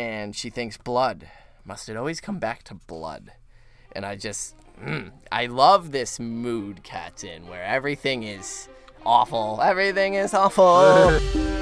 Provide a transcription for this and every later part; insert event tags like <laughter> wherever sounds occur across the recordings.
and she thinks blood. Must it always come back to blood? And I just, mm, I love this mood Cat's in, where everything is awful. Everything is awful. <laughs>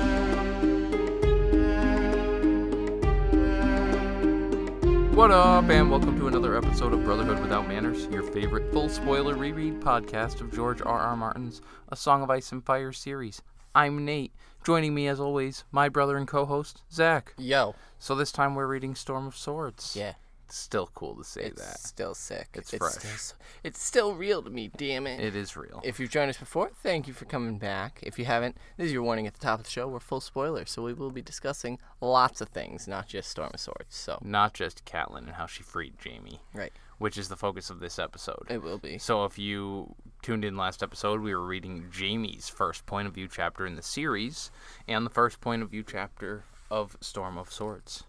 What up, and welcome to another episode of Brotherhood Without Manners, your favorite full spoiler reread podcast of George R. R. Martin's A Song of Ice and Fire series. I'm Nate. Joining me, as always, my brother and co host, Zach. Yo, So this time we're reading Storm of Swords. yeah, It's still cool to say it's that. still sick. It's Still, fresh. s- it's still real to me. Damn it. It is real. If you've joined us before, thank you for coming back. If you haven't, this is your warning at the top of the show. We're full spoilers, so we will be discussing lots of things, not just Storm of Swords. So, Not just Catelyn and how she freed Jaime, right, which is the focus of this episode. it will be. So if you tuned in last episode, we were reading Jaime's first point of view chapter in the series and the first point of view chapter of Storm of Swords.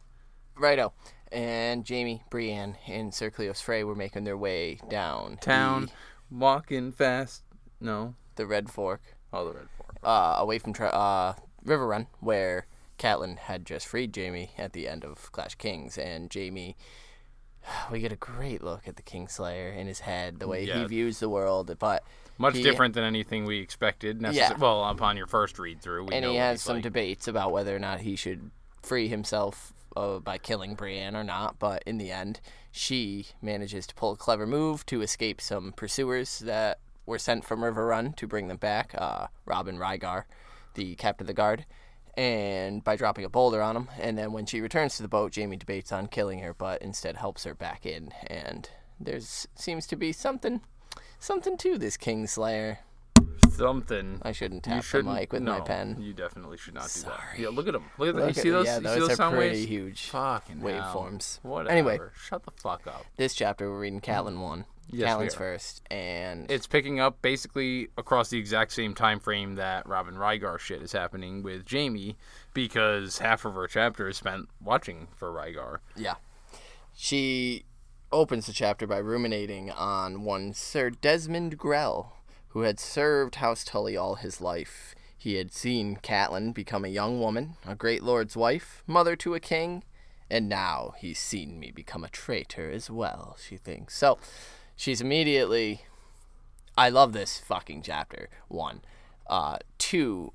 Righto. And Jaime, Brienne, and Sir Cleos Frey were making their way down Town, walking fast. No, the, the Red Fork, oh the Red Fork. uh, away from tra- uh, Riverrun, where Catelyn had just freed Jaime at the end of Clash Kings, and Jaime. <sighs> We get a great look at the Kingslayer in his head, the way he views the world, but Much he- different than anything we expected. Yeah. Well, upon your first read through, we and know he has some like. debates about whether or not he should free himself uh, by killing Brienne or not. But in the end, she manages to pull a clever move to escape some pursuers that were sent from Riverrun to bring them back. Uh, Robin Ryger, the captain of the guard. And by dropping a boulder on him, and then when she returns to the boat, Jaime debates on killing her, but instead helps her back in. And there's seems to be something, something to this Kingslayer. something. I shouldn't You tap the shouldn't. mic with no, my pen. You definitely should not do Sorry. that. Yeah, look at them. Look at them. You see those? yeah, you those see are sound pretty waves? huge Fucking waveforms. Whatever. Anyway. shut the fuck up. This chapter we're reading Catelyn mm. one. Yes, we Catelyn's first, and it's picking up basically across the exact same time frame that Robin Ryger shit is happening with Jaime because half of her chapter is spent watching for Ryger. yeah, she opens the chapter by ruminating on one Sir Desmond Grell, who had served House Tully all his life. He had seen Catelyn become a young woman, a great lord's wife, mother to a king, and now he's seen me become a traitor as well. She thinks so. She's immediately. I love this fucking chapter. One, uh, two.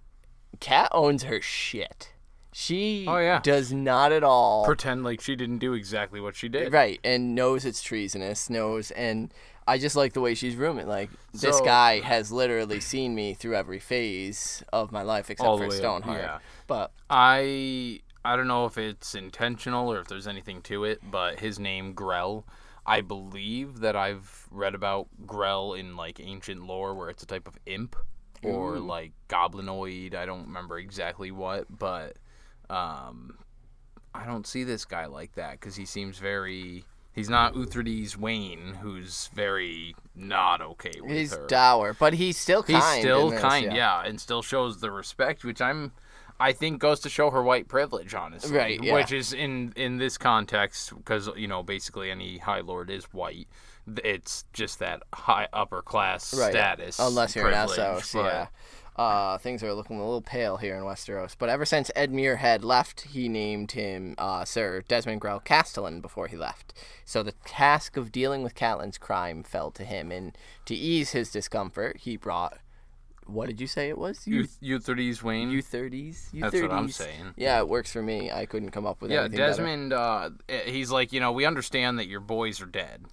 Cat owns her shit. She Oh, yeah. does not at all Pretend like she didn't do exactly what she did. right and knows it's treasonous. Knows and I just like the way she's rooming. Like this guy has literally seen me through every phase of my life except for the way up, Stoneheart. yeah. But I I don't know if it's intentional or if there's anything to it, but his name Grell. I believe that I've read about Grell in like ancient lore where it's a type of imp or like goblinoid. I don't remember exactly what, but um, I don't see this guy like that because he seems very. He's not Utherydes Wayn, who's very not okay with he's her. dour, but he's still kind. He's still this, kind, yeah. and still shows the respect, which I'm, I think goes to show her white privilege, honestly. Right, yeah. Which is in in this context, because you know basically any High Lord is white. It's just that high upper class Right, status, Unless you're privilege, Essos, but- yeah. Uh, things are looking a little pale here in Westeros. But ever since Edmure had left, he named him uh, Sir Desmond Grell Castellan before he left. So the task of dealing with Catelyn's crime fell to him, and to ease his discomfort, he brought. What did you say it was? Euth- Euthrides Wayne. U thirties. U That's what I'm saying. Yeah, it works for me. I couldn't come up with yeah, anything better. Desmond. Uh, he's like, you know, we understand that your boys are dead.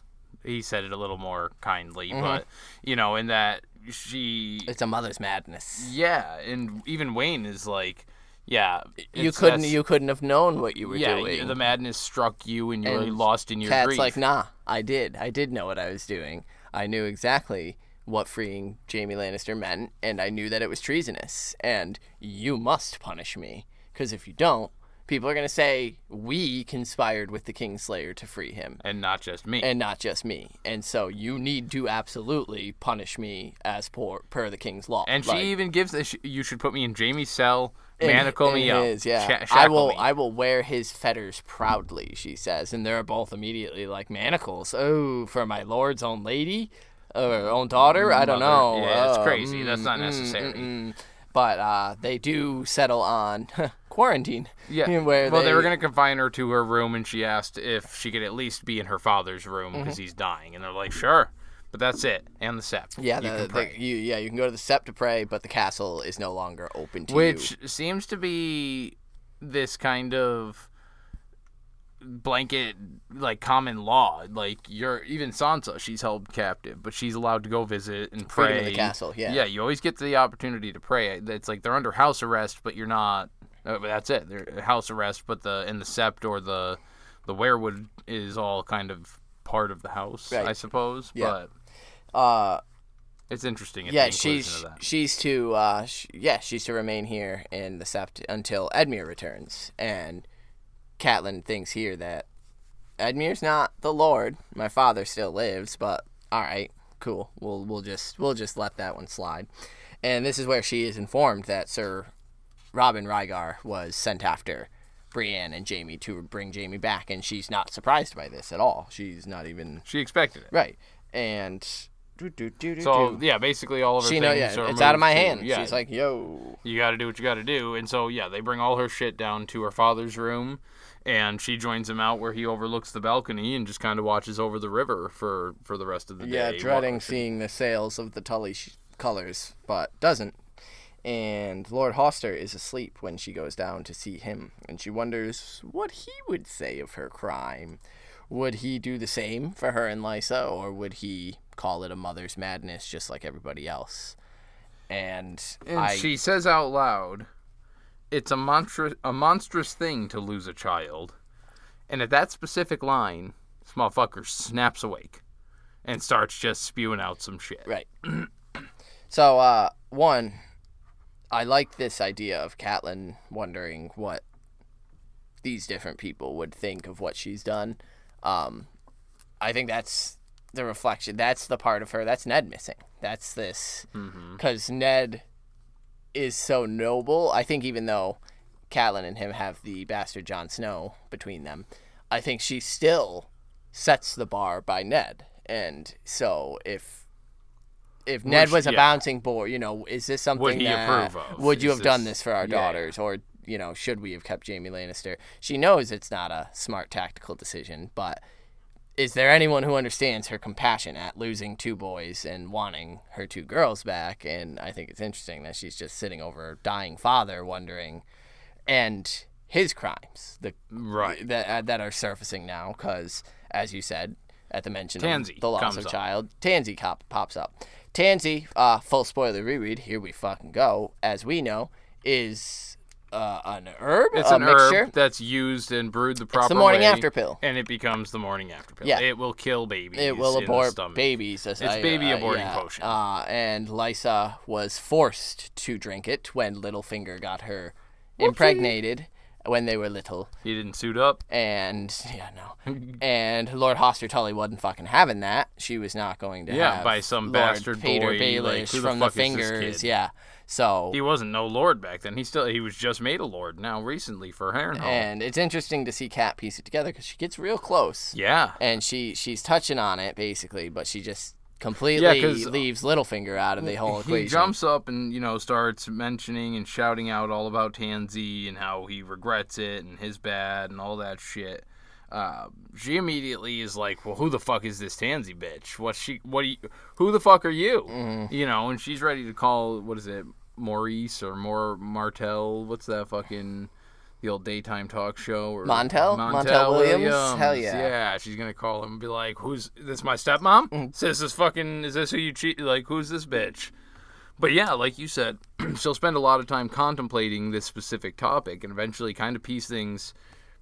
He said it a little more kindly, Mm-hmm. but you know, in that she It's a mother's madness. Yeah, and even Wayn is like, yeah, You couldn't. You couldn't have known what you were yeah, doing. the madness struck you, and you were lost in your Cat's grief. like, nah, I did. I did know what I was doing. I knew exactly what freeing Jaime Lannister meant, and I knew that it was treasonous. And you must punish me, because if you don't, people are gonna say we conspired with the Kingslayer to free him, and not just me. and not just me. And so you need to absolutely punish me as per per the King's law. And she even gives this. You should put me in Jaime's cell, manacle me up, his, yeah. sha- I will. me. I will wear his fetters proudly. She says, and they're both immediately like manacles. Oh, for my lord's own lady, or own daughter. I don't know. Yeah, it's Oh, crazy. That's not mm, mm, necessary. mm, mm. But uh, they do settle on <laughs> quarantine. Yeah. <laughs> where well, they, were going to confine her to her room, and she asked if she could at least be in her father's room because Mm-hmm. he's dying. And they're like, sure. But that's it. And the sept. Yeah, you the, can the- you, yeah, you can go to the sept to pray, but the castle is no longer open to Which you. Which seems to be this kind of blanket like common law like you're even sansa she's held captive but she's allowed to go visit and pray Freedom of the castle, yeah. yeah you always get the opportunity to pray it's like they're under house arrest but you're not uh, but that's it they're house arrest but the in the sept or the the weirwood is all kind of part of the house Right. i suppose Yeah. but Uh, it's interesting yeah, the she's of that. she's to uh, sh- yeah, she's to remain here in the sept until Edmure returns, and Catelyn thinks here that Edmure's not the Lord. My father still lives, but all right, cool. We'll we'll just we'll just let that one slide. And this is where she is informed that Sir Robin Ryger was sent after Brienne and Jaime to bring Jaime back, and she's not surprised by this at all. She's not even she expected it right. And do, do, do, so yeah basically all of her she things know yeah, are it's out of my to- hand. yeah She's like, yo. you got to do what you got to do. And so, yeah, they bring all her shit down to her father's room, and she joins him out where he overlooks the balcony and just kind of watches over the river for for the rest of the Yeah, day. Yeah, dreading watching- seeing the sails of the Tully sh- colors, but doesn't. And Lord Hoster is asleep when she goes down to see him, and she wonders what he would say of her crime. Would he do the same for her and Lysa, or would he call it a mother's madness just like everybody else? And, And I, she says out loud, "It's a monstrous a monstrous thing to lose a child." And at that specific line, this motherfucker snaps awake and starts just spewing out some shit. Right. <clears throat> so, uh, one, I like this idea of Catelyn wondering what these different people would think of what she's done. Um, I think that's the reflection. That's the part of her. That's Ned missing. That's this. Because Ned is so noble. I think even though Catelyn and him have the bastard Jon Snow between them, I think she still sets the bar by Ned. And so if if Ned she- was a yeah. bouncing board, you know, is this something he that- approve of? Would you Is have done this- this for our yeah. daughters, or you know, should we have kept Jaime Lannister? She knows it's not a smart tactical decision, but is there anyone who understands her compassion at losing two boys and wanting her two girls back? And I think it's interesting that she's just sitting over her dying father, wondering, and his crimes, the Right. that uh, that are surfacing now, because as you said at the mention Tansy of the loss of up. child, Tansy cop pops up. Tansy, uh, full spoiler reread. Here we fucking go. As we know, is uh, an herb, It's a an mixture. herb that's used and brewed the proper the morning way, after pill. and it becomes the morning after pill. Yeah. It will kill babies. It will abort babies. It's baby aborting potion. Uh, and Lysa was forced to drink it when Littlefinger got her impregnated when they were little. He didn't suit up. And yeah, no. <laughs> and Lord Hoster Tully wasn't fucking having that. She was not going to Yeah, have by some Lord bastard Petyr boy, like, Baelish the from the this fingers. Yeah. So He wasn't no lord back then. He still he was just made a lord now recently for Harrenhal. and it's interesting to see Cat piece it together because she gets real close. yeah, and she she's touching on it basically, but she just completely 'cause, uh, leaves Littlefinger out of the whole equation. he jumps up and you know starts mentioning and shouting out all about Tansy and how he regrets it and his bad and all that shit. Uh, she immediately is like, "Well, who the fuck is this Tansy bitch? What she? What? Are you, who the fuck are you? Mm-hmm. You know?" And she's ready to call what is it, Maurice or more Martell? What's that fucking the old daytime talk show? Or Montel? Montel Williams? Hell yeah. Yeah, she's gonna call him and be like, "Who's this? My stepmom? Mm-hmm. So this is fucking. Is this who you cheat? Like, who's this bitch?" But yeah, like you said, <clears throat> she'll spend a lot of time contemplating this specific topic and eventually kind of piece things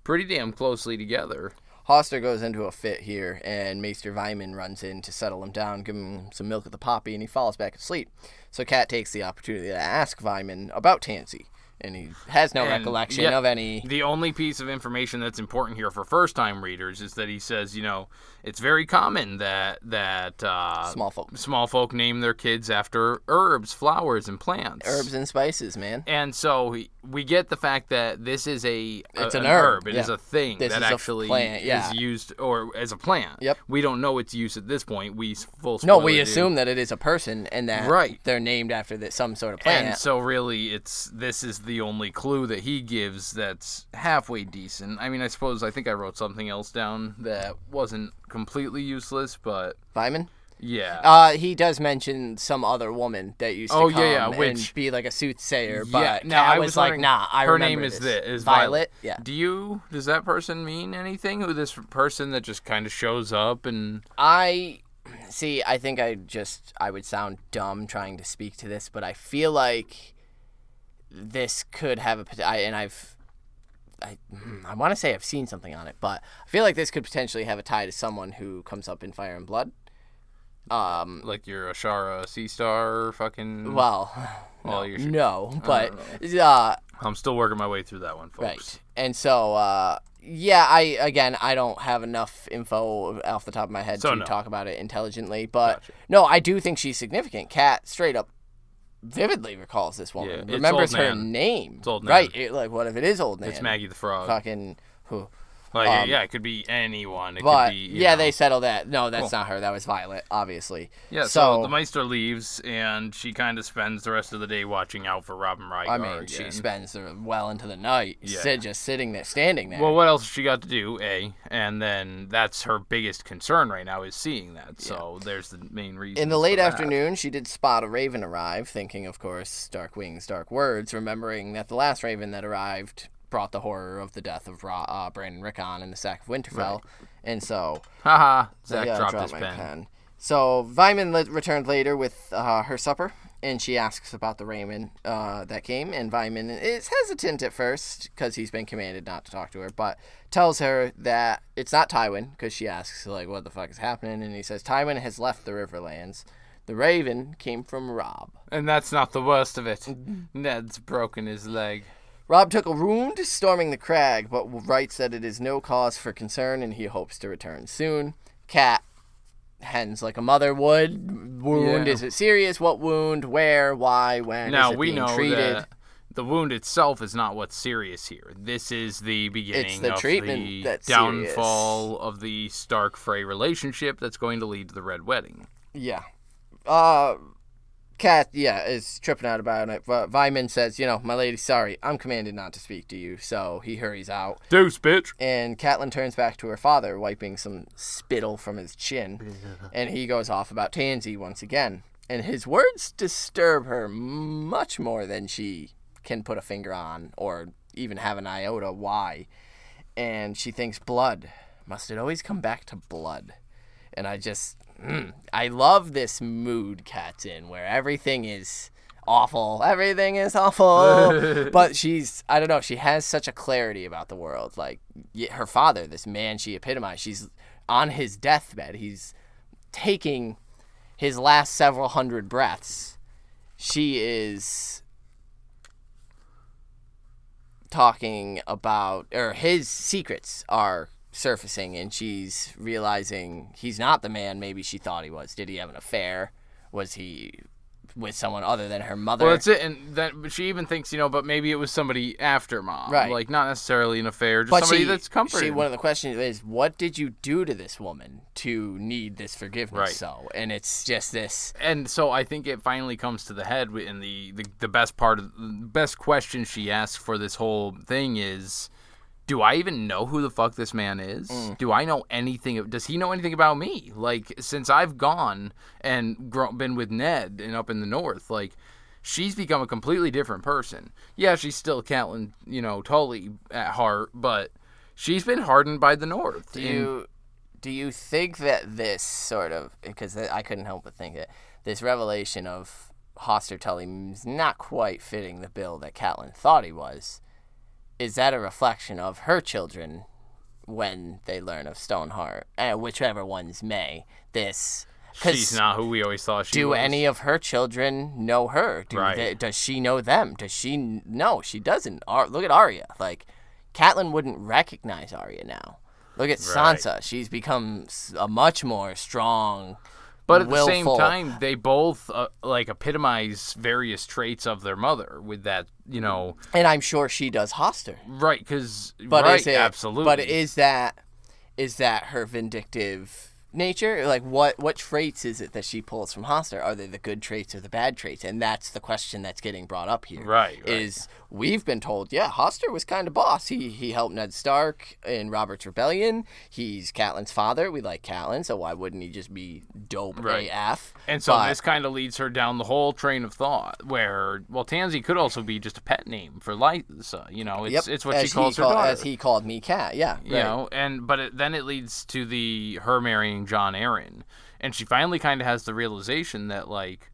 pretty damn closely together. Hoster goes into a fit here, and Maester Vyman runs in to settle him down, give him some milk at the poppy, and he falls back asleep. So Kat takes the opportunity to ask Vyman about Tansy, and he has no And, recollection yeah, of any. The only piece of information that's important here for first-time readers is that he says, you know, it's very common that that uh, Small folk. small folk name their kids after herbs, flowers, and plants. Herbs and spices, man. And so he- we get the fact that this is a, a- It's an herb, It is yeah. a thing This that is actually plant, yeah. is used or as a plant. Yep. We don't know its use at this point. We full No, we do. assume that it is a person and that Right. they're named after the, some sort of plant. And so really, it's this is the only clue that he gives that's halfway decent. I mean, I suppose I think I wrote something else down that wasn't completely useless, but Vyman. yeah. Uh, he does mention some other woman that used to Oh, come yeah, yeah, and which- be like a soothsayer, yeah. but Now Kat I was, like, "Nah, I her remember name is this. the is Violet." Yeah, Do you does that person mean anything? Who this person that just kind of shows up and I see. I think I just I would sound dumb trying to speak to this, but I feel like this could have a pot- and I've. I, hmm, I want to say I've seen something on it, but I feel like this could potentially have a tie to someone who comes up in Fire and Blood. Um, like your Ashara Sea Star fucking? well, <laughs> Well, no, no, but uh, I'm still working my way through that one, folks. Right. And so, uh, yeah, I again, I don't have enough info off the top of my head So to no. talk about it intelligently, but Gotcha. no, I do think she's significant. Cat straight up vividly recalls this woman, Yeah, remembers her Man. name. It's Old Man. Right. It, like, what if it is old man? It's Maggie the Frog. Fucking who? Like Um, yeah, it could be anyone. It But could be yeah, know. they settled that. No, that's Cool. not her. That was Violet, obviously. Yeah, so, the Maester leaves, and she kind of spends the rest of the day watching out for Robin Ryger. I mean, she spends well into the night, Yeah. sit, just sitting there, standing there. Well, what else has she got to do? A, and then that's her biggest concern right now is seeing that. So there's the main reason. In the late afternoon, she did spot a raven arrive, thinking, of course, dark wings, dark words, remembering that the last raven that arrived brought the horror of the death of Ra- uh, Brandon Rickon in the sack of Winterfell. And so, Haha, Zach yeah, dropped dropped his pen. pen. So, Vyman li- returned later with uh, her supper, and she asks about the raven uh, that came. And Vyman is hesitant at first because he's been commanded not to talk to her, but tells her that it's not Tywin because she asks, like, what the fuck is happening? And he says, Tywin has left the Riverlands. The raven came from Robb. And that's not the worst of it. Mm-hmm. Ned's broken his leg. Robb took a wound storming the crag, but writes that it is no cause for concern and he hopes to return soon. Cat hens like a mother would. Wound, Yeah. is it serious? What wound? Where? Why? When? Now is it we know treated? that the wound itself is not what's serious here. This is the beginning the of treatment the that's serious. downfall of the Stark Frey relationship that's going to lead to the Red Wedding. Yeah. Uh, Cat, yeah, is tripping out about it. But Vyman says, you know, my lady, sorry, I'm commanded not to speak to you. So he hurries out. Deuce, bitch. And Catelyn turns back to her father, wiping some spittle from his chin. <laughs> and he goes off about Tansy once again. And his words disturb her much more than she can put a finger on or even have an iota why. And she thinks, blood. Must it always come back to blood? And I just, mm, I love this mood Cat's in where everything is awful. Everything is awful. <laughs> but she's, I don't know, she has such a clarity about the world. Like her father, this man she epitomized, she's on his deathbed. He's taking his last several hundred breaths. She is talking about, or his secrets are surfacing, and she's realizing he's not the man maybe she thought he was. Did he have an affair? Was he with someone other than her mother? Well, that's it, and that she even thinks, you know, but maybe it was somebody after mom, Right. Like not necessarily an affair, just but somebody she, that's comforting. she, one of the questions is, what did you do to this woman to need this forgiveness? Right. So, and it's just this. and so I think it finally comes to the head in the, the the best part of the best question she asks for this whole thing is do I even know who the fuck this man is? Mm. Do I know anything? Does he know anything about me? Like since I've gone and gro- been with Ned and up in the north, like she's become a completely different person. Yeah, she's still Catelyn, you know, Tully at heart, but she's been hardened by the north. Do And- you do you think that this sort of because I couldn't help but think that this revelation of Hoster Tully is not quite fitting the bill that Catelyn thought he was? Is that a reflection of her children when they learn of Stoneheart, uh, whichever ones may? This she's not who we always thought she do was. any of her children know her? Do Right. they, does she know them? Does she? No, she doesn't. Ar- look at Arya. Like, Catelyn wouldn't recognize Arya now. Look at Right. Sansa. She's become a much more strong. But at the same time, they both uh, like epitomize various traits of their mother with that, you know, and I'm sure she does Hoster. right? Because But right, is it? absolutely. But is that is that her vindictive nature? Like what what traits is it that she pulls from Hoster? Are they the good traits or the bad traits? And that's the question that's getting brought up here. Right, right. Is we've been told, yeah, Hoster was kind of boss. He he helped Ned Stark in Robert's rebellion. He's Catelyn's father. We like Catelyn, so why wouldn't he just be dope Right. AF? And so But- this kind of leads her down the whole train of thought, where well, Tansy could also be just a pet name for Lysa. You know, it's Yep, it's what she he calls her call- daughter. As he called me, cat. Yeah, you know, and but it, then it leads to the her marrying Jon Arryn, and she finally kind of has the realization that like,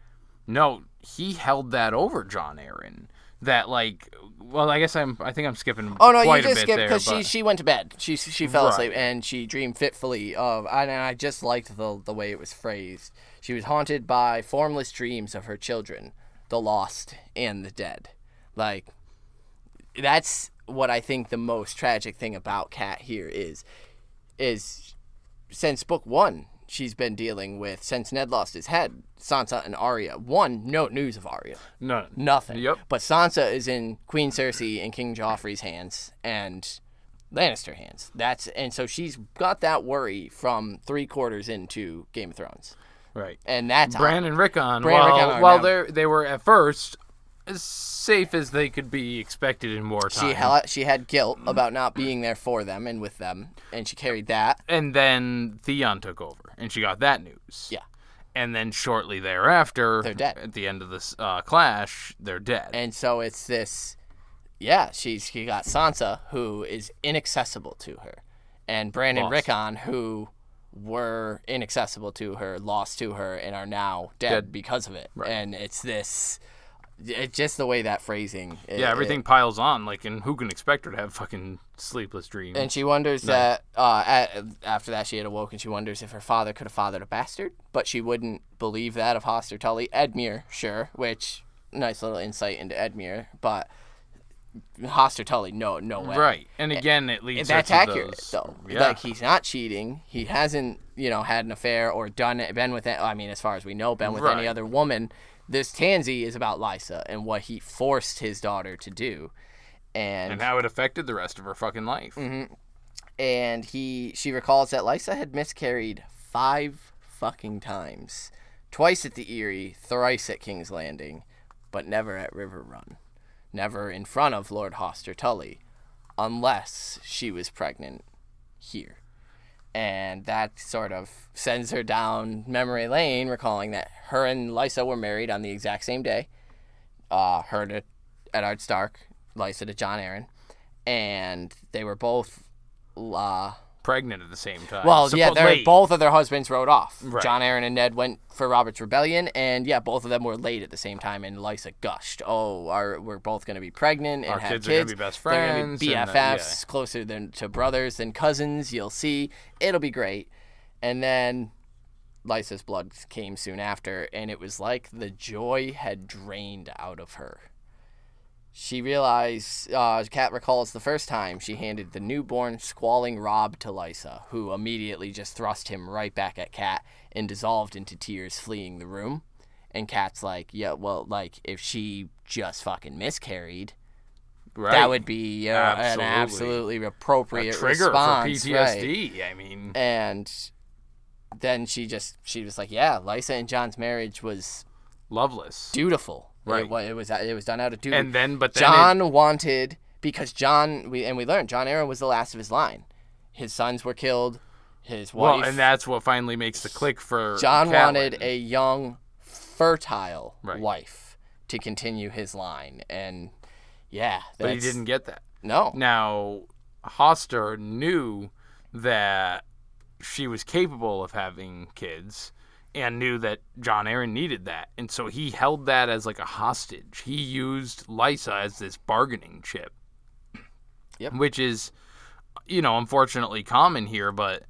no, he held that over Jon Arryn. That like, well, I guess I'm I think I'm skipping. Oh no, you just skipped because she but- she went to bed. She she fell Right. asleep and she dreamed fitfully of. And I just liked the the way it was phrased. She was haunted by formless dreams of her children, the lost and the dead. Like that's what I think the most tragic thing about Cat here is, is since book one she's been dealing with since Ned lost his head, Sansa and Arya. One, no news of Arya no, nothing. Yep. But Sansa is in Queen Cersei and King Joffrey's hands and Lannister hands. That's and so she's got that worry from three quarters into Game of Thrones, right. and that's Bran and Rickon, Bran and while, Rickon while they they were at first as safe as they could be expected in wartime. she had she had guilt about not being there for them and with them, and she carried that. and then Theon took over, and she got that news. Yeah. And then shortly thereafter, They're dead. At the end of this uh, clash, they're dead. And so it's this, yeah. She's she got Sansa who is inaccessible to her, and Bran and Lost. Rickon who were inaccessible to her, lost to her, and are now dead, Dead. because of it. And it's this, just the way that phrasing. it- yeah, it- everything piles on. Like, and who can expect her to have fucking sleepless dreams? and she wonders that uh, at, after that she had awoken, she wonders if her father could have fathered a bastard, but she wouldn't believe that of Hoster Tully. Edmure, sure, which nice little insight into Edmure, but Hoster Tully, no, no way. right. And again, it leads. And that's accurate those- though. Yeah. Like he's not cheating. He hasn't, you know, had an affair or done it, been with. I mean, as far as we know, been with any other woman. This Tansy is about Lysa and what he forced his daughter to do, and and how it affected the rest of her fucking life. Mm-hmm. and he she recalls that Lysa had miscarried five fucking times, twice at the Eyrie, thrice at King's Landing, but never at Riverrun, never in front of Lord Hoster Tully, unless she was pregnant here. And that sort of sends her down memory lane, recalling that her and Lysa were married on the exact same day. Uh, her to Eddard Stark, Lysa to Jon Arryn, and they were both. Uh, Pregnant at the same time. well, yeah, Suppo- they're, both of their husbands rode off. Right. Jon Arryn and Ned went for Robert's rebellion, and yeah, both of them were late at the same time. And Lysa gushed, "Oh, our, we're both going to be pregnant and Our have kids are gonna be best They're friends, uh, BFFs, closer than to brothers than cousins. You'll see, it'll be great." And then Lysa's blood came soon after, and it was like the joy had drained out of her. She realized, uh, Kat recalls the first time she handed the newborn, squalling Robb to Lysa, who immediately just thrust him right back at Kat and dissolved into tears, fleeing the room. And Kat's like, yeah, well, like, if she just fucking miscarried, right. that would be uh, an Absolutely. absolutely a appropriate trigger response. for right. PTSD. I mean, And then she just, she was like, yeah, Lysa and Jon's marriage was loveless. dutiful. Right. It, it was it was done out of duty. And then, but then Jon wanted because Jon we and we learned Jon Arryn was the last of his line. His sons were killed. His it, well, wife. and that's what finally makes the click for Jon Catelyn. wanted a young, fertile Right. wife to continue his line, and yeah, but he didn't get that. No, Now, Hoster knew that she was capable of having kids and knew that Jon Arryn needed that. And so he held that as like a hostage. He used Lysa as this bargaining chip. Yep. Which is, you know, unfortunately common here, but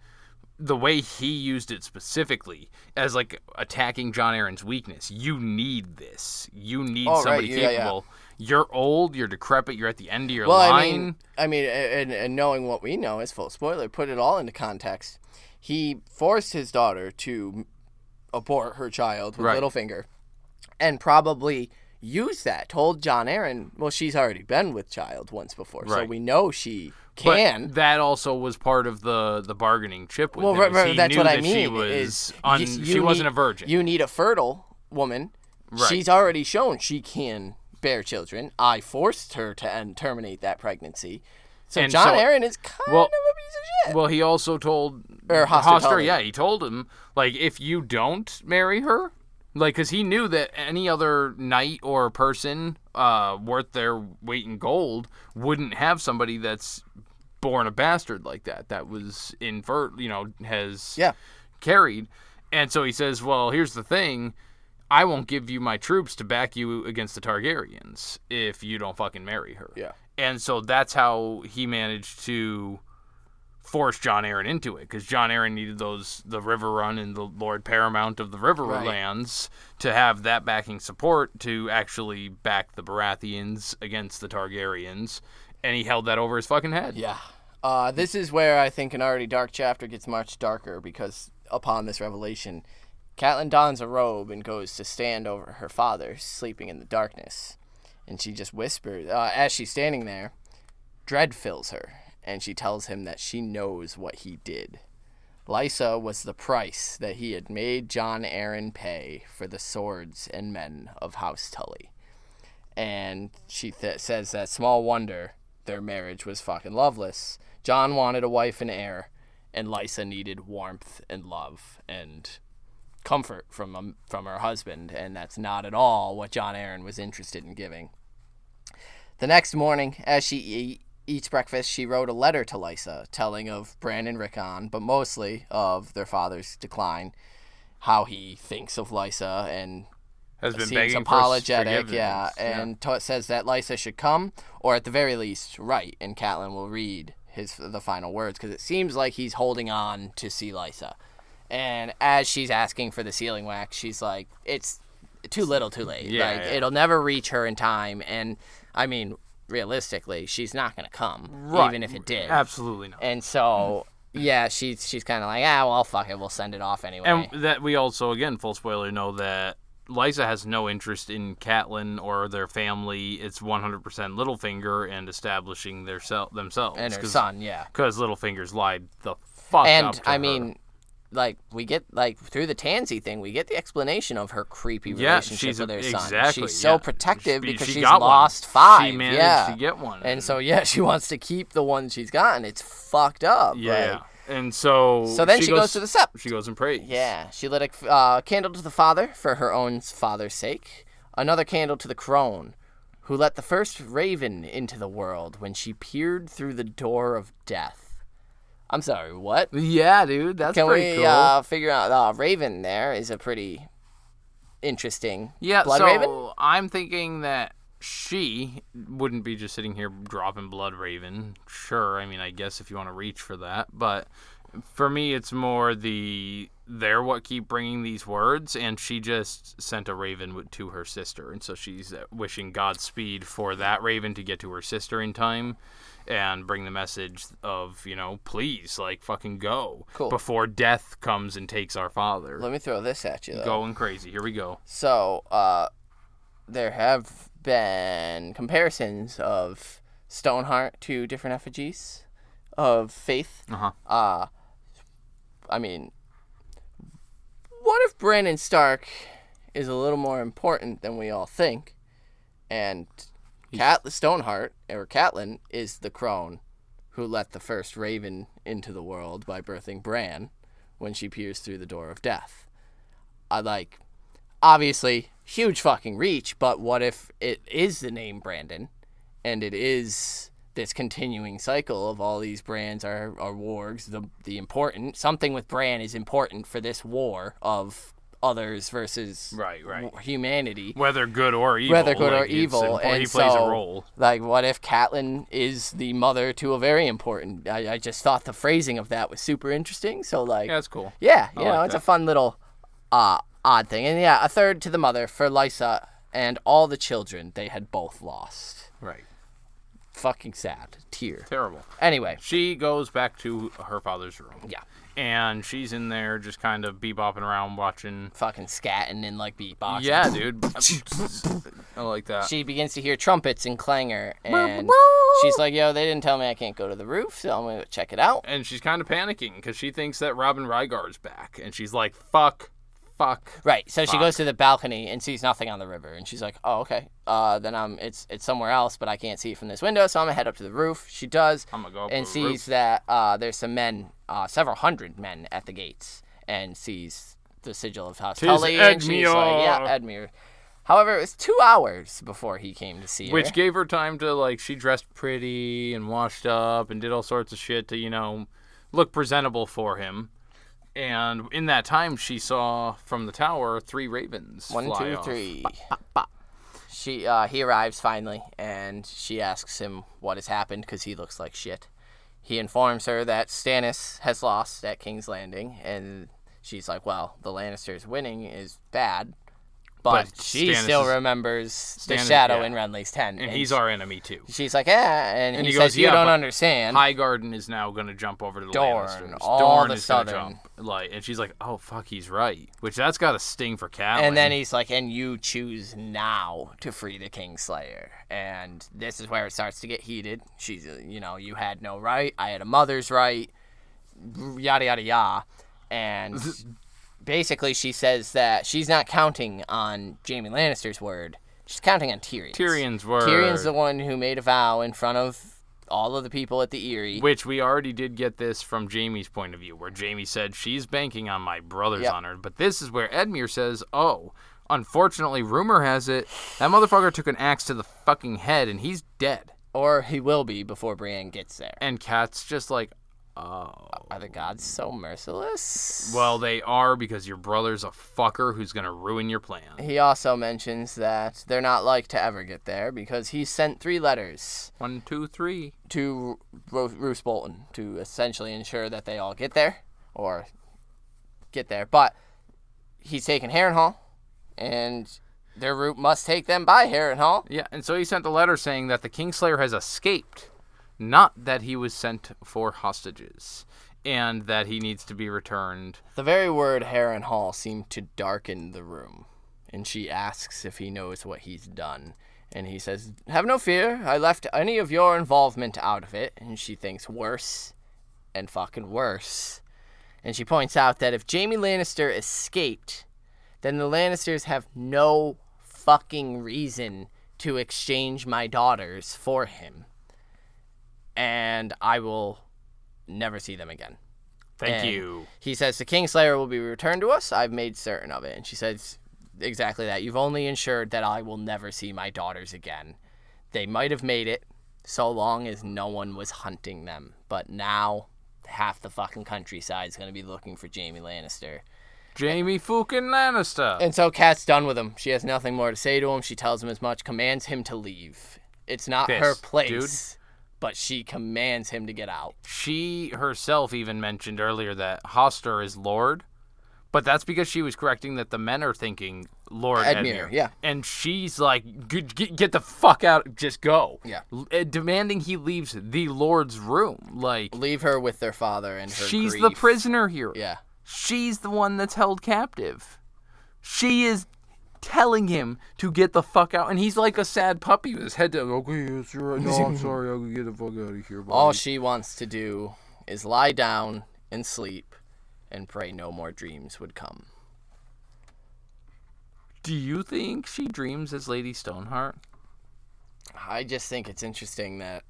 the way he used it specifically as like attacking Jon Arryn's weakness. You need this. You need Oh, right, somebody yeah, yeah. capable. You're old, you're decrepit, you're at the end of your well, line. I mean, I mean, and, and knowing what we know is full spoiler. Put it all into context. He forced his daughter to abort her child with Right. Littlefinger, and probably used that. Told Jon Arryn, well, she's already been with child once before, so we know she But can. that also was part of the the bargaining chip with well, him. right, right, that's what I mean. She was is un, you- she you wasn't need- a virgin. You need a fertile woman. Right. She's already shown she can bear children. I forced her to end, terminate that pregnancy. So And John so- Aaron is kind well- of a piece of shit. Well, he also told Or Hoster Tully. yeah, he told him like if you don't marry her, like because he knew that any other knight or person uh, worth their weight in gold wouldn't have somebody that's born a bastard like that. That was invert, you know, has Yeah. carried, and so he says, well, here's the thing. I won't give you my troops to back you against the Targaryens if you don't fucking marry her. Yeah. And so that's how he managed to force Jon Arryn into it because Jon Arryn needed those the Riverrun and the Lord Paramount of the Riverlands to have that backing support to actually back the Baratheons against the Targaryens, and he held that over his fucking head. Yeah. Uh, this is where I think an already dark chapter gets much darker because upon this revelation, Catelyn dons a robe and goes to stand over her father sleeping in the darkness. And she just whispers, uh, as she's standing there, dread fills her, and she tells him that she knows what he did. Lysa was the price that he had made Jon Arryn pay for the swords and men of House Tully. And she th- says that small wonder their marriage was fucking loveless. Jon wanted a wife and heir, and Lysa needed warmth and love and comfort from um, from her husband, and that's not at all what Jon Arryn was interested in giving. The next morning, as she eats breakfast, she wrote a letter to Lysa telling of Brandon Rickon, but mostly of their father's decline, how he thinks of Lysa, and Has been seems apologetic, yeah, and to- says that Lysa should come, or at the very least, write, and Catelyn will read his the final words because it seems like he's holding on to see Lysa, and as she's asking for the sealing wax, she's like, "It's too little, too late. Yeah, like yeah. it'll never reach her in time." And I mean, realistically, she's not gonna come, Right. even if it did. absolutely not. And so, yeah, she's she's kind of like, "Ah, well, fuck it, we'll send it off anyway." And that we also, again, full spoiler, know that Lysa has no interest in Catelyn or their family. It's 100% Littlefinger and establishing their sel- themselves. and her son, yeah. Because Littlefinger's lied the fuck up and to I her. mean, like we get like through the Tansy thing, we get the explanation of her creepy yeah, relationship she's with her son. exactly. she's so yeah. protective She- because she she's got one. lost five. She managed yeah, to get one, and so yeah, <laughs> she wants to keep the one she's gotten. It's fucked up. yeah, like- and so So then she goes to the sept. She goes and prays. yeah, she lit a uh, candle to the father for her own father's sake. Another candle to the crone, who let the first raven into the world when she peered through the door of death. I'm sorry, what? Yeah, dude, that's Can pretty we cool. uh, figure out uh, Raven? There is a pretty interesting. Yeah, Blood so Raven? I'm thinking that she wouldn't be just sitting here dropping Bloodraven. Sure, I mean, I guess if you want to reach for that, but for me, it's more the they're what keep bringing these words, and she just sent a raven to her sister, and so she's uh, wishing Godspeed for that raven to get to her sister in time. And bring the message of, you know, please, like, fucking go. Cool. Before death comes and takes our father. Let me throw this at you though. Going crazy. Here we go. So, uh, there have been comparisons of Stoneheart to different effigies of faith. Uh-huh. Uh, I mean, what if Brandon Stark is a little more important than we all think, and Cat Stoneheart or Catelyn is the crone who let the first raven into the world by birthing Bran when she peers through the door of death. I like, obviously, huge fucking reach, but what if it is the name Brandon and it is this continuing cycle of all these brands are, are wargs, the, the important, something with Bran is important for this war of others versus Right, right. humanity whether good or evil. whether good or like, it's evil, and he plays so, a role. Like, what if Catelyn is the mother to a very important? I, I just thought the phrasing of that was super interesting. So, like, Yeah, that's cool. yeah, you I know, like it's a fun little uh, odd thing. And yeah, a third to the mother for Lysa and all the children they had both lost. Right. fucking sad. Tear. Terrible. Anyway, She goes back to her father's room. yeah. And she's in there just kind of bebopping around watching. Fucking scatting and like beatboxing. Yeah, dude. I like that. She begins to hear trumpets and clangor, and she's like, "Yo, they didn't tell me I can't go to the roof, so I'm gonna check it out." and she's kind of panicking because she thinks that Robin Ryger's back. And she's like, fuck, fuck. Right. So she goes to the balcony and sees nothing on the river, and she's like, "Oh, okay. Uh, then I'm it's it's somewhere else, but I can't see it from this window, so I'm gonna head up to the roof." She does, I'm gonna go up and to the sees roof. that uh, there's some men, uh, several hundred men at the gates, and sees the sigil of House Tis Tully, and she's like. "Yeah, Edmure." However, it was two hours before he came to see her. Which gave her time to, like, she dressed pretty and washed up and did all sorts of shit to, you know, look presentable for him. And in that time, she saw from the tower three ravens. One, fly two, off. three. She uh, he arrives finally, and she asks him what has happened because he looks like shit. He informs her that Stannis has lost at King's Landing, and she's like, "Well, the Lannisters winning is bad." But, But she Stannis still is- remembers the shadow yeah. in Renly's tent, And he's our enemy, too. She's like, "Yeah," and, And he, he says, goes, "You "Yeah, don't understand." Highgarden is now going to jump over to the Dorne, Lannisters. all Dorne the is gonna jump. Like, and she's like, "Oh fuck, he's right." Which that's got a sting for Catelyn. And then he's like, and you choose now to free the Kingslayer. And this is where it starts to get heated. She's, uh, you know, you had no right. I had a mother's right. Yada, yada, yada. And basically, she says that she's not counting on Jaime Lannister's word. She's counting on Tyrion's. Tyrion's word. Tyrion's the one who made a vow in front of all of the people at the Eyrie. Which we already did get this from Jaime's point of view, where Jaime said she's banking on my brother's Yep. honor. But this is where Edmure says, "Oh, unfortunately, rumor has it that motherfucker took an axe to the fucking head and he's dead." Or he will be before Brienne gets there. And Kat's just like, "Oh, Are the gods so merciless? well, they are because your brother's a fucker who's gonna ruin your plan." He also mentions that they're not like to ever get there because he sent three letters One, two, three. to Ro- Roose Bolton to essentially ensure that they all get there or get there. But he's taken Harrenhal, and their route must take them by Harrenhal. Yeah, and so he sent a letter saying that the Kingslayer has escaped, not that he was sent for hostages, and that he needs to be returned. The very word Harrenhal seemed to darken the room, and she asks if he knows what he's done. And he says, Have no fear, I left any of your involvement out of it. And she thinks worse and fucking worse. And she points out that if Jaime Lannister escaped, then the Lannisters have no fucking reason to exchange my daughters for him. And I will never see them again. Thank And you. He says the Kingslayer will be returned to us. I've made certain of it. And she says exactly that. You've only ensured that I will never see my daughters again. They might have made it so long as no one was hunting them. But now half the fucking countryside is going to be looking for Jaime Lannister. Jaime fucking Lannister. And so Kat's done with him. She has nothing more to say to him. She tells him as much, commands him to leave. It's not This, her place, but she commands him to get out. she herself even mentioned earlier that Hoster is Lord, but that's because she was correcting that the men are thinking Lord Edmure, Edmure. yeah. And she's like, get, get, get the fuck out, just go. Yeah. Uh, demanding he leaves the Lord's room. Like, Leave her with their father and her she's the prisoner here. Yeah. She's the one that's held captive. She is telling him to get the fuck out, and he's like a sad puppy with his head down. Okay, yes, you're right. No, I'm <laughs> sorry. I'll get the fuck out of here. All she wants to do is lie down and sleep and pray no more dreams would come. Do you think she dreams as Lady Stoneheart? I just think it's interesting that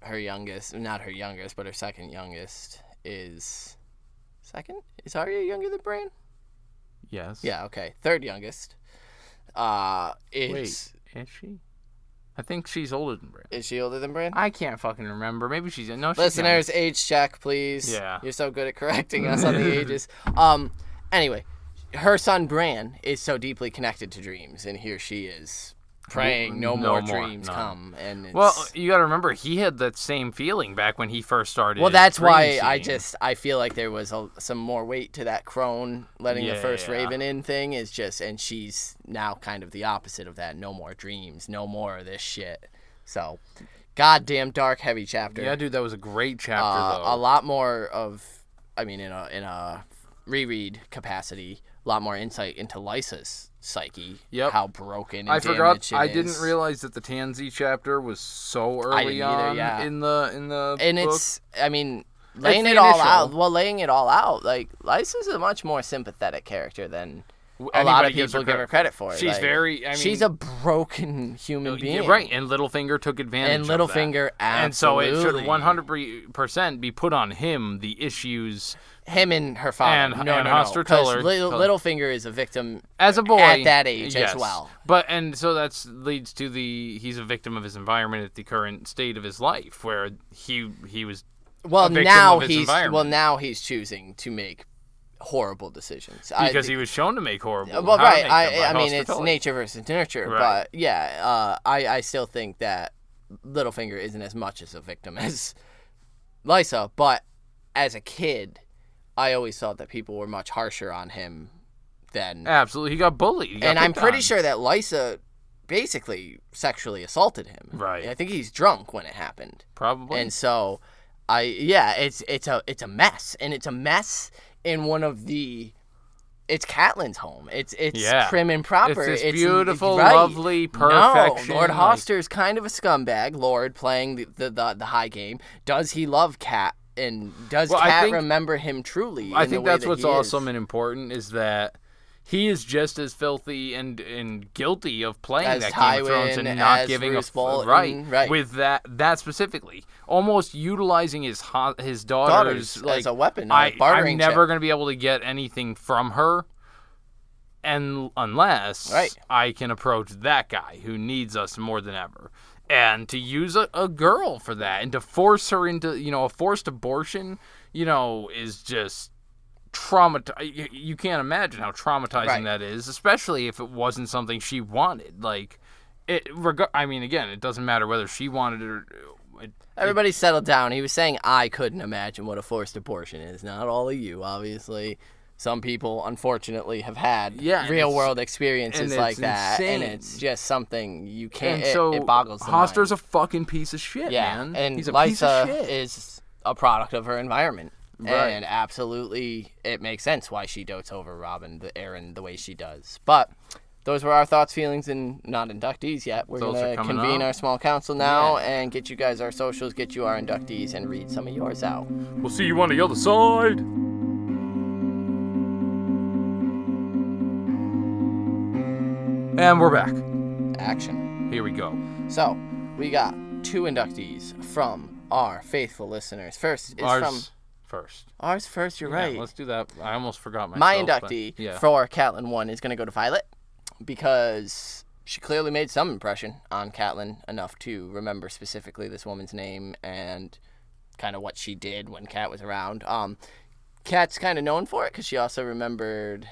her youngest, not her youngest, but her second youngest is second? Is Arya younger than Bran? Yes. Yeah, okay. Third youngest. Uh is Wait, is she? I think she's older than Bran. is she older than Bran? I can't fucking remember. Maybe she's no. She's Listeners, age check, please. Yeah. You're so good at correcting us on the <laughs> ages. Um, anyway, her son Bran is so deeply connected to dreams, and here she is praying no, No more, more, dreams no. come. And it's, Well, you got to remember he had that same feeling back when he first started. well, that's why dream I just I feel like there was a, some more weight to that crone letting the first Yeah. raven in thing is just, and she's now kind of the opposite of that. No more dreams, no more of this shit. So, goddamn dark heavy chapter. Yeah, dude, that was a great chapter uh, though. a lot more of, I mean, in a in a reread capacity, a lot more insight into Lysa's psyche. Yep. How broken. I forgot. I didn't realize that the Tansy chapter was so early didn't either, on yeah. in the in the And book. it's, I mean, laying it all initial. out. Well, laying it all out, like Lysa's a much more sympathetic character than a lot of people give her credit for. It. She's Like, very. I mean, she's a broken human oh, being. Yeah, right, and Littlefinger took advantage. And. Littlefinger, and so it should 100 percent be put on him the issues Him and her father. And- no, and no, no. Hoster 'cause Tiller- Little. Littlefinger is a victim as a boy at that age yes. as well. But and so that's leads to the he's a victim of his environment at the current state of his life, where he he was Well, now he's well now he's choosing to make horrible decisions. because I, he was shown to make horrible. well, right. I, I mean, it's nature versus nurture, Right. but yeah, uh, I, I still think that Littlefinger isn't as much as a victim <laughs> as Lysa. But as a kid, I always thought that people were much harsher on him than. Absolutely, he got bullied. He got and I'm pretty on. sure that Lysa basically sexually assaulted him. Right. I think he's drunk when it happened. probably. And so I yeah, it's it's a it's a mess. And it's a mess in one of the it's Catelyn's home. It's it's Yeah. prim and proper. It's this beautiful, right. lovely No, perfection, Lord like- Hoster's kind of a scumbag. Lord playing the the, the, the high game. Does he love Cat? And does Well, Cat think- remember him truly? I in the think that's that what's he is? awesome and important is that he is just as filthy and and guilty of playing As that Game of Thrones and not giving Roose a Bolton, right, right. with that that specifically, almost utilizing his ho- his daughters, Daughters like as a weapon, a I, bartering I'm never going to be able to get anything from her, and unless Right. I can approach that guy who needs us more than ever. And to use a, a girl for that and to force her into, you know, a forced abortion, you know, is just traumatizing. You, you can't imagine how traumatizing Right. that is, especially if it wasn't something she wanted. Like, it. Reg- I mean, again, it doesn't matter whether she wanted it or. It, Everybody settled down. He was saying I couldn't imagine what a forced abortion is. Not all of you, obviously. Some people, unfortunately, have had Yeah, real world experiences like that, and it's just something you can't. and it, so it boggles the Hoster's mind. a fucking piece of shit, yeah, man. and He's a Lysa piece of shit. is a product of her environment, Right. and absolutely, it makes sense why she dotes over Robin, the Arryn, the way she does. But those were our thoughts, feelings, and not inductees yet. We're Those gonna convene up. our small council now and get you guys our socials, get you our inductees, and read some of yours out. We'll see you on the other side. And we're back. Action. Here we go. So, we got two inductees from our faithful listeners. First is Ours from first. ours first, you're Yeah, right. let's do that. I almost forgot myself. My but- inductee yeah. for Catelyn 1 is going to go to Violet because she clearly made some impression on Catelyn enough to remember specifically this woman's name and kind of what she did when Cat was around. Um, Cat's kind of known for it because she also remembered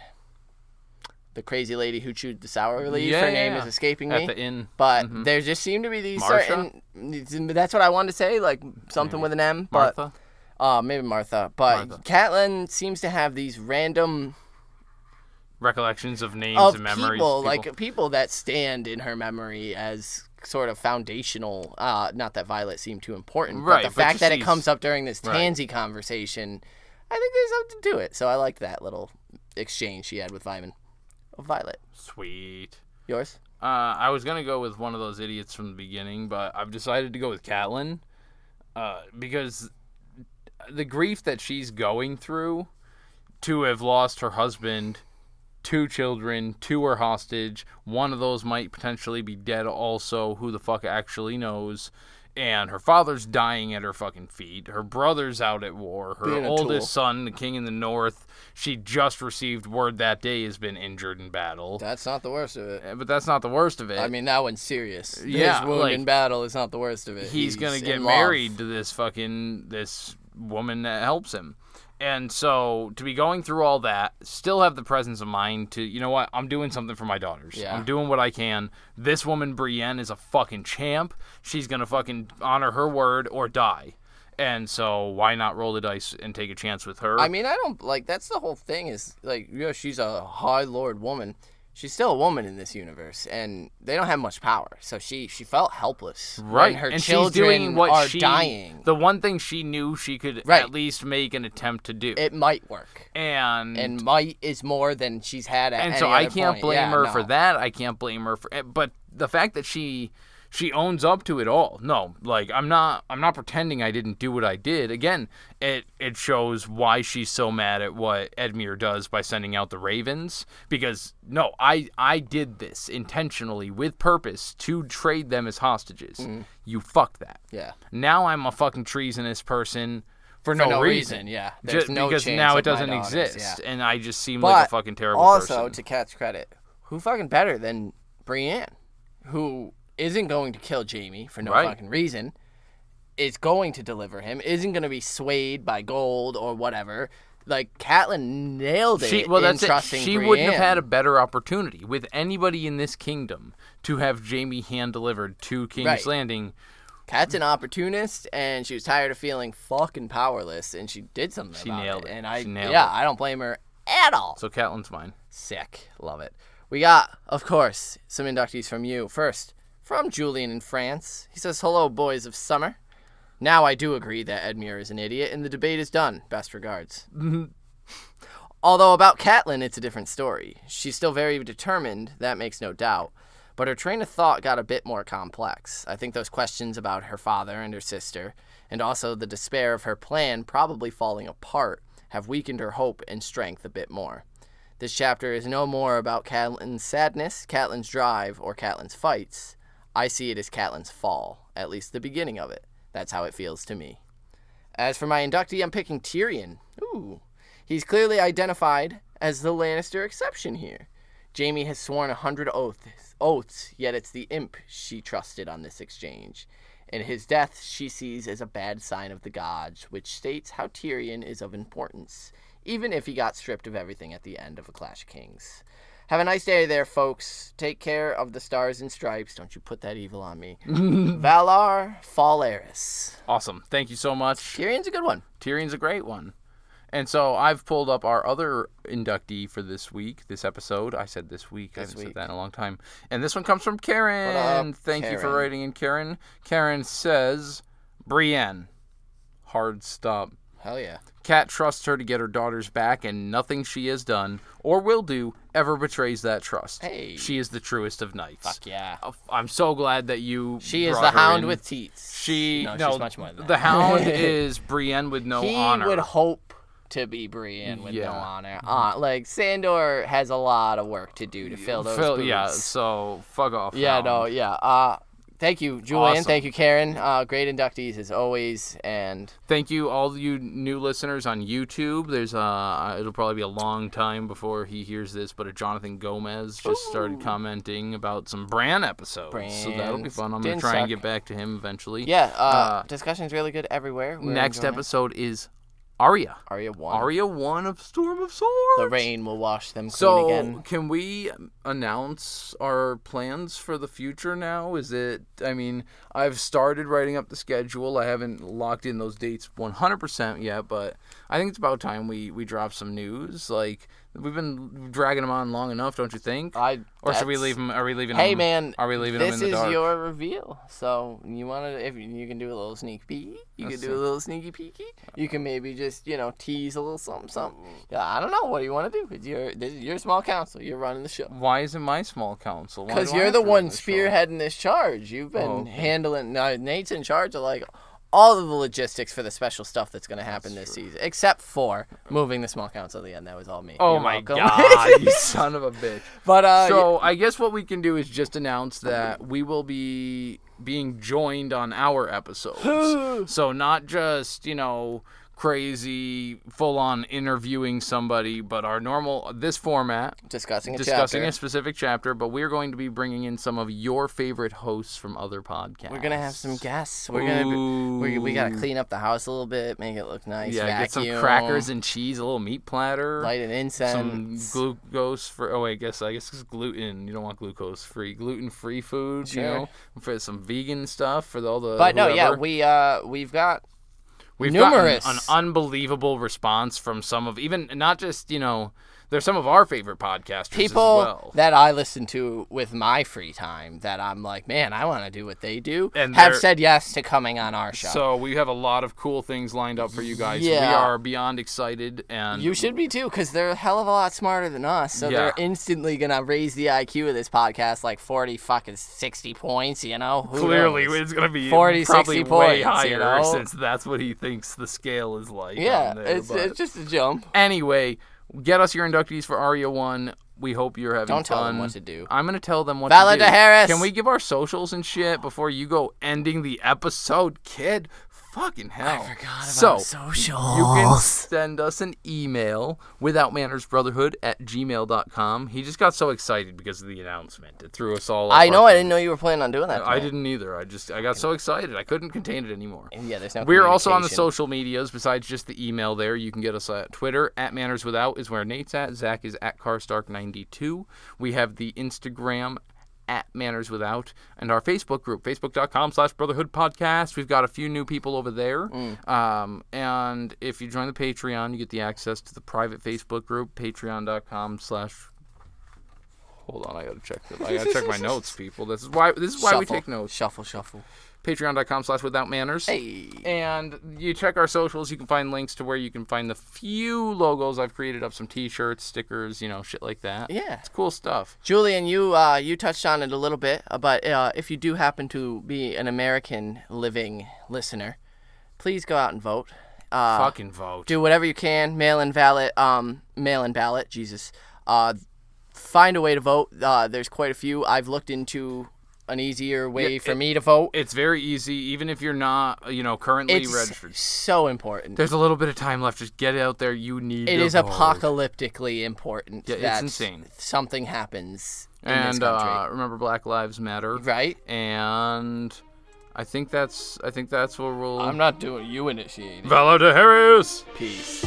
the crazy lady who chewed the sour leaf. Yeah, Her yeah, name yeah. is escaping me. At the inn. But Mhm. there just seem to be these Marsha? certain. That's what I wanted to say, like something with an M. But Martha. Uh, maybe Martha. But Martha. Catelyn seems to have these random Recollections of names of and memories. people, like people that stand in her memory as sort of foundational. Uh, not that Violet seemed too important, Right, but the but fact that it comes up during this Right. Tansy conversation, I think there's something to it. So I like that little exchange she had with Vyman. Oh, Violet, Sweet. yours? Uh, I was gonna go with one of those idiots from the beginning, but I've decided to go with Catelyn, uh, because the grief that she's going through, to have lost her husband, two children, two are hostage, one of those might potentially be dead also. Who the fuck actually knows? And her father's dying at her fucking feet. Her brother's out at war. Her Being a oldest tool. son, the king in the north, she just received word that day has been injured in battle. That's not the worst of it. Uh, But that's not the worst of it. I mean, that one's serious. Yeah, His wound like, in battle is not the worst of it. he's, gonna in get love. married to this fucking this woman that helps him. And so to be going through all that, still have the presence of mind to, you know what, I'm doing something for my daughters. Yeah. I'm doing what I can. This woman, Brienne, is a fucking champ. She's gonna fucking honor her word or die. And so why not roll the dice and take a chance with her? I mean, I don't like that's the whole thing is like, yeah, she's a high lord woman. She's still a woman in this universe, and they don't have much power. So she she felt helpless. when Right, her and children she's doing what are she dying. the one thing she knew she could Right. at least make an attempt to do. It might work, and and might is more than she's had at and so I can't point. blame Yeah, her no. for that. I can't blame her for, eh, but the fact that she she owns up to it all. No, like I'm not I'm not pretending I didn't do what I did. Again, it it shows why she's so mad at what Edmure does by sending out the ravens because no, I I did this intentionally with purpose to trade them as hostages. Mm-hmm. You fuck that. Yeah, Now I'm a fucking treasonous person for, for no, reason. Yeah, Ju- there's no because now it doesn't daughters, exist, yeah. and I just seem But like a fucking terrible also, person. Also, to Kat's credit, who fucking better than Brienne, who isn't going to kill Jaime for no Right. fucking reason, is going to deliver him, isn't going to be swayed by gold or whatever. Like Catelyn nailed it She well, that's it. She wouldn't have had a better opportunity with anybody in this kingdom to have Jaime hand delivered to King's Right. Landing. Kat's an opportunist, and she was tired of feeling fucking powerless, and she did something She about nailed it. it. And I, She nailed yeah, it. I don't blame her at all. So Catelyn's mine. Sick. Love it. We got, of course, some inductees from you. First, from Julian in France. He says, Hello, boys of summer. Now I do agree that Edmure is an idiot, and the debate is done. Best regards. Mm-hmm. <laughs> Although about Catelyn, it's a different story. She's still very determined, that makes no doubt. But her train of thought got a bit more complex. I think those questions about her father and her sister, and also the despair of her plan probably falling apart, have weakened her hope and strength a bit more. This chapter is no more about Catelyn's sadness, Catelyn's drive, or Catelyn's fights. I see it as Catelyn's fall, at least the beginning of it. That's how it feels to me. As for my inductee, I'm picking Tyrion. Ooh. He's clearly identified as the Lannister exception here. Jaime has sworn a hundred oaths, oaths, yet it's the imp she trusted on this exchange. And his death she sees as a bad sign of the gods, which states how Tyrion is of importance, even if he got stripped of everything at the end of A Clash of Kings. Have a nice day there, folks. Take care of the stars and stripes. Don't you put that evil on me. <laughs> Valar Falleris. Awesome. Thank you so much. Tyrion's a good one. Tyrion's a great one. And so I've pulled up our other inductee for this week, this episode. I said this week. I This haven't week. said that in a long time. And this one comes from Karen. up, Thank you for writing in, Karen. Karen says, Brienne. Hard stop. Hell yeah. Kat trusts her to get her daughters back, and nothing she has done or will do ever betrays that trust. Hey. She is the truest of knights. Fuck yeah. Uh, I'm so glad that you. She is the hound in. with teats. She no, no, she's much more than that. the hound <laughs> is Brienne with no he honor. would hope to be Brienne with no honor. Uh, like Sandor has a lot of work to do to fill those Phil- boots. yeah, so fuck off. Yeah, hound. no, yeah. Uh, thank you, Julian. Awesome. Thank you, Karen. Uh, great inductees as always. And Thank you, all you new listeners on YouTube. There's uh, it'll probably be a long time before he hears this, but a Jonathan Gomez just started commenting about some Bran episodes, so that'll be fun. I'm gonna try and get back to him eventually. yeah, uh, Uh, discussion's really good everywhere. We're Next episode is Arya. Arya one. Arya one of Storm of Swords. The rain will wash them clean So, again. can we announce our plans for the future now? Is it, I mean, I've started writing up the schedule. I haven't locked in those dates 100% yet, but I think it's about time we, we drop some news. Like, we've been dragging them on long enough, don't you think? I. or should we leave them, are we leaving Hey them, man, are we leaving them this in the is dark? your reveal. So you want to, if you can do a little sneak peek, you can do a little sneaky peeky. You can maybe just you know tease a little something, something. Yeah, I don't know. What do you want to do? It's your this is your small council. You're running the show. Why is it my small council? Because you're the one spearheading this charge. You've oh, been Oh, okay. handling. No, Nate's in charge of like all of the logistics for the special stuff that's going to happen this season, except for moving the small council at the end. That was all me. Oh You're my welcome. god, <laughs> you <laughs> son of a bitch. but uh, so I guess what we can do is just announce that we will be being joined on our episodes. <gasps> so not just you know crazy full on interviewing somebody, but our normal this format discussing a discussing chapter. a specific chapter. But we're going to be bringing in some of your favorite hosts from other podcasts. We're gonna have some guests. We're gonna be, we, we gotta clean up the house a little bit, make it look nice. Yeah, get some crackers and cheese, a little meat platter. light an some incense. glucose for oh wait, I guess I guess it's gluten. You don't want glucose free, gluten free food. You know, for some vegan stuff for all the. but no, yeah, we uh we've got We've numerous- gotten an unbelievable response from some of even not just you know they're some of our favorite podcasters People as well. that I listen to with my free time that I'm like, man, I want to do what they do, And have said yes to coming on our show. So we have a lot of cool things lined up for you guys. We are beyond excited, and you should be too, because they're a hell of a lot smarter than us. So they're instantly gonna raise the IQ of this podcast like forty fucking sixty points. You know, Who clearly knows? it's gonna be 40, probably 60 way points, you higher know? since that's what he thinks the scale is like. yeah, there, it's but- it's just a jump. anyway. Get us your inductees for Arya One. We hope you're having Don't fun. tell them what to do. I'm gonna tell them what Vala to do. Harris. Can we give our socials and shit before you go ending the episode, kid? Fucking hell. I forgot so, socials. You can send us an email withoutmannersbrotherhood at gmail.com. He just got so excited because of the announcement. It threw us all I know. I didn't know you were planning on doing that. I tonight. didn't either. I just I got so excited. I couldn't contain it anymore. Yeah, there's no. We're also on the communication. social medias besides just the email there. You can get us at Twitter at Manners Without is where Nate's at. Zach is at Carstark92. We have the Instagram at Manners Without and our Facebook group, facebook.com slash Brotherhood Podcast. We've got a few new people over there. Mm. Um, and if you join the Patreon, you get the access to the private Facebook group, patreon.com slash Hold on, I gotta check the, I gotta check my <laughs> notes, people. This is why this is why we take notes. Shuffle, shuffle. Patreon.com slash without manners. Hey. And you check our socials, you can find links to where you can find the few logos I've created up some t-shirts, stickers, you know, shit like that. Yeah. It's cool stuff. Julian, you uh, you touched on it a little bit, uh, but uh, if you do happen to be an American living listener, please go out and vote. Uh, Fucking vote. do whatever you can, mail in ballot, um, mail in ballot. Jesus, uh, find a way to vote. Uh, there's quite a few. I've looked into an easier way Yeah, for it- me to vote. It's very easy, even if you're not, you know, currently It's registered. so important. There's a little bit of time left. Just get it out there. You need It to is vote. apocalyptically important Yeah, it's insane. something happens in this And country. uh, remember, Black Lives Matter. right? And I think that's I think that's what we'll. I'm not doing you initiating. Valar Dohaeris. Peace.